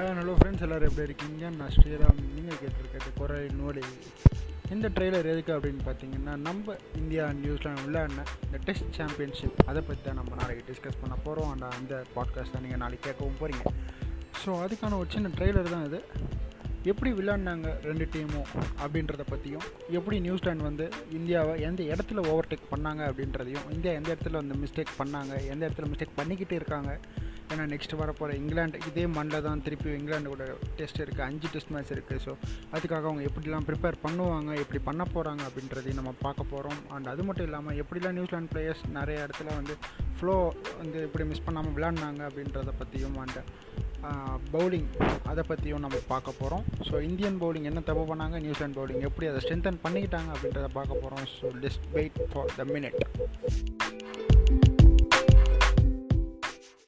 Hello friends எல்லோரும் எப்படி இருக்கீங்க? நான் ஸ்ரீராம். நீங்கள் கேட்டிருக்கிறது குறை நோடி இந்த ட்ரெய்லர் எதுக்கு அப்படின்னு பார்த்தீங்கன்னா நம்ம இந்தியா நியூசிலாந்து விளையாடின இந்த டெஸ்ட் சாம்பியன்ஷிப் அதை பற்றி தான் நம்ம நாளைக்கு டிஸ்கஸ் பண்ண போகிறோம் அண்ட் அந்த பாட்காஸ்ட் தான் நீங்கள் நாளைக்கு கேட்கவும் போகிறீங்க ஸோ அதுக்கான ஒரு சின்ன ட்ரெய்லர் தான் இது. எப்படி விளையாடினாங்க ரெண்டு டீமும் அப்படின்றத பற்றியும் எப்படி நியூசிலாந்து வந்து இந்தியாவை எந்த இடத்துல ஓவர்டேக் பண்ணாங்க அப்படின்றதையும் இந்தியா எந்த இடத்துல வந்து மிஸ்டேக் பண்ணாங்க எந்த இடத்துல மிஸ்டேக் பண்ணிக்கிட்டே இருக்காங்க ஏன்னா நெக்ஸ்ட் வரப்போகிற இங்கிலாந்து இதே மண்ணில் தான் திருப்பி இங்கிலாந்து கூட டெஸ்ட் இருக்குது அஞ்சு டெஸ்ட் மேட்ச் இருக்குது ஸோ அதுக்காக அவங்க எப்படிலாம் ப்ரிப்பேர் பண்ணுவாங்க எப்படி பண்ண போகிறாங்க அப்படின்றதையும் நம்ம பார்க்க போகிறோம் அண்ட் அது மட்டும் இல்லாமல் எப்படிலாம் நியூசிலாந்து பிளேயர்ஸ் நிறைய இடத்துல வந்து ஃப்ளோ வந்து எப்படி மிஸ் பண்ணாமல் விளையாடினாங்க அப்படின்றத பற்றியும் அண்ட் பவுலிங் அதை பற்றியும் நம்ம பார்க்க போகிறோம் ஸோ இந்தியன் பவுலிங் என்ன தப்பு பண்ணாங்க? நியூசிலாந்து பவுலிங் எப்படி அதை ஸ்ட்ரென்தன் பண்ணிக்கிட்டாங்க அப்படின்றத பார்க்க போகிறோம் ஸோ லெஸ்ட் வெயிட் ஃபார் த மினிட்